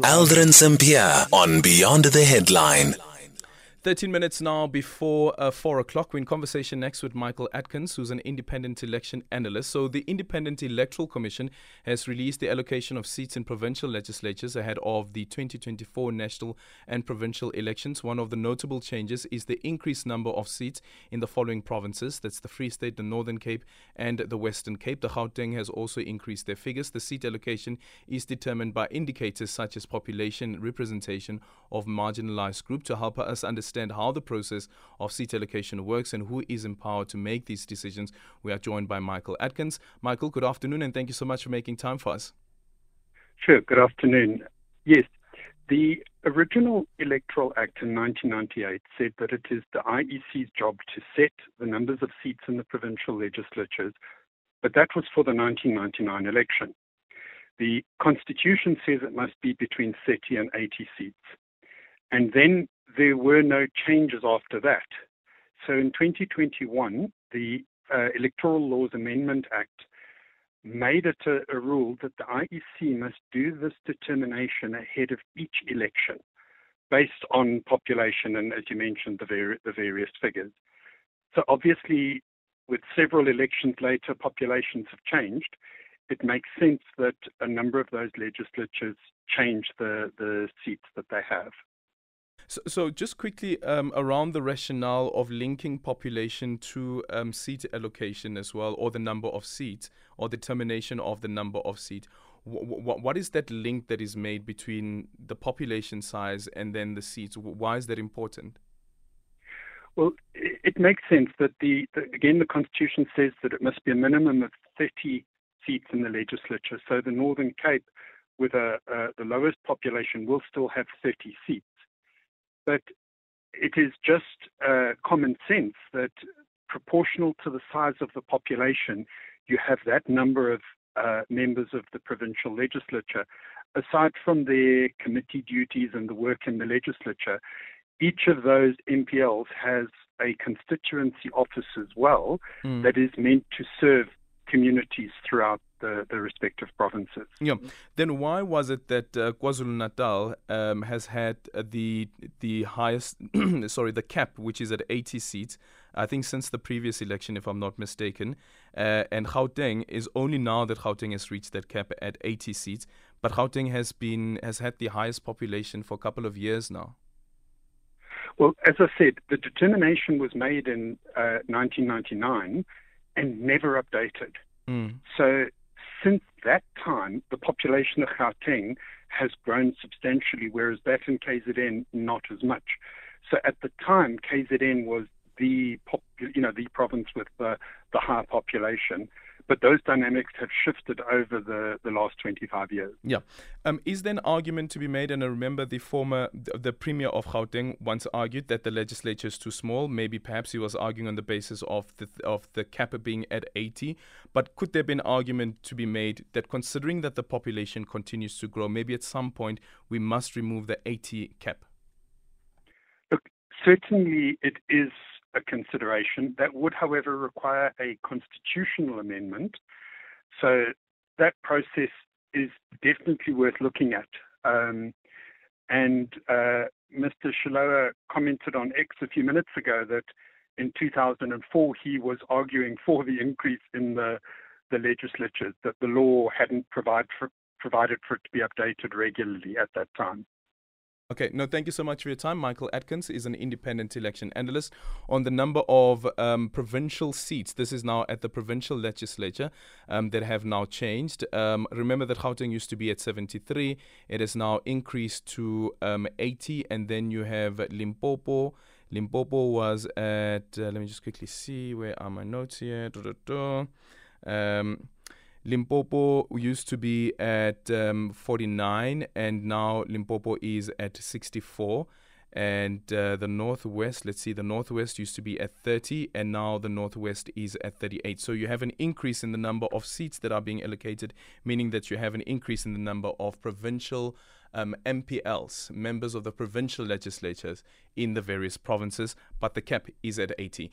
Aldrin Sampear on Beyond the Headline. 13 minutes now before uh, 4 o'clock. We're in conversation next with Michael Atkins, who's an independent election analyst. So, the Independent Electoral Commission has released the allocation of seats in provincial legislatures ahead of the 2024 national and provincial elections. One of the notable changes is the increased number of seats in the following provinces that's the Free State, the Northern Cape, and the Western Cape. The Gauteng has also increased their figures. The seat allocation is determined by indicators such as population representation of marginalized groups to help us understand understand how the process of seat allocation works and who is empowered to make these decisions, we are joined by Michael Atkins. Michael, good afternoon, and thank you so much for making time for us. Sure, good afternoon. Yes, the original Electoral Act in 1998 said that it is the IEC's job to set the numbers of seats in the provincial legislatures, but that was for the 1999 election. The Constitution says it must be between 30 and 80 seats. And then there were no changes after that. So in 2021, the uh, Electoral Laws Amendment Act made it a, a, rule that the IEC must do this determination ahead of each election based on population and, as you mentioned, the, the various figures. So obviously, with several elections later, populations have changed. It makes sense that a number of those legislatures change the, the seats that they have. So, so just quickly um, around the rationale of linking population to um, seat allocation as well, or the number of seats, or determination of the number of seats. W- w- what is that link that is made between the population size and then the seats? Why is that important? Well, it makes sense that the, the again the constitution says that it must be a minimum of 30 seats in the legislature. So the Northern Cape, with a, uh, the lowest population, will still have 30 seats. But it is just uh, common sense that proportional to the size of the population, you have that number of uh, members of the provincial legislature. Aside from their committee duties and the work in the legislature, each of those MPLs has a constituency office as well mm. that is meant to serve communities throughout the, the respective provinces. Yeah. Then why was it that uh, KwaZulu Natal um, has had uh, the the highest, sorry, the cap, which is at 80 seats, I think since the previous election, if I'm not mistaken, uh, and Gauteng is only now that Gauteng has reached that cap at 80 seats, but Gauteng has been has had the highest population for a couple of years now. Well, as I said, the determination was made in 1999 uh, and never updated. Mm. So since that time, the population of Gauteng has grown substantially, whereas that in KZN not as much. So at the time, KZN was the pop, you know the province with the, the high population, but those dynamics have shifted over the, the last 25 years. Yeah. Um, is there an argument to be made? And I remember the former, the, the Premier of Gauteng once argued that the legislature is too small. Maybe perhaps he was arguing on the basis of the, of the cap being at 80. But could there be an argument to be made that considering that the population continues to grow, maybe at some point we must remove the 80 cap? Look, certainly it is a consideration. That would, however, require a constitutional amendment. So that process is definitely worth looking at. Um, and uh, Mr. Shilowa commented on X a few minutes ago that in 2004 he was arguing for the increase in the the legislatures that the law hadn't provide for, provided for it to be updated regularly at that time. Okay, no, thank you so much for your time. Michael Atkins is an independent election analyst on the number of um, provincial seats. This is now at the provincial legislature um, that have now changed. Um, remember that Gauteng used to be at 73. It has now increased to um, 80. And then you have Limpopo. Limpopo was at, uh, let me just quickly see, where are my notes here? Limpopo used to be at um, 49, and now Limpopo is at 64. And uh, the Northwest, let's see, the Northwest used to be at 30, and now the Northwest is at 38. So you have an increase in the number of seats that are being allocated, meaning that you have an increase in the number of provincial um, MPLs, members of the provincial legislatures in the various provinces, but the cap is at 80.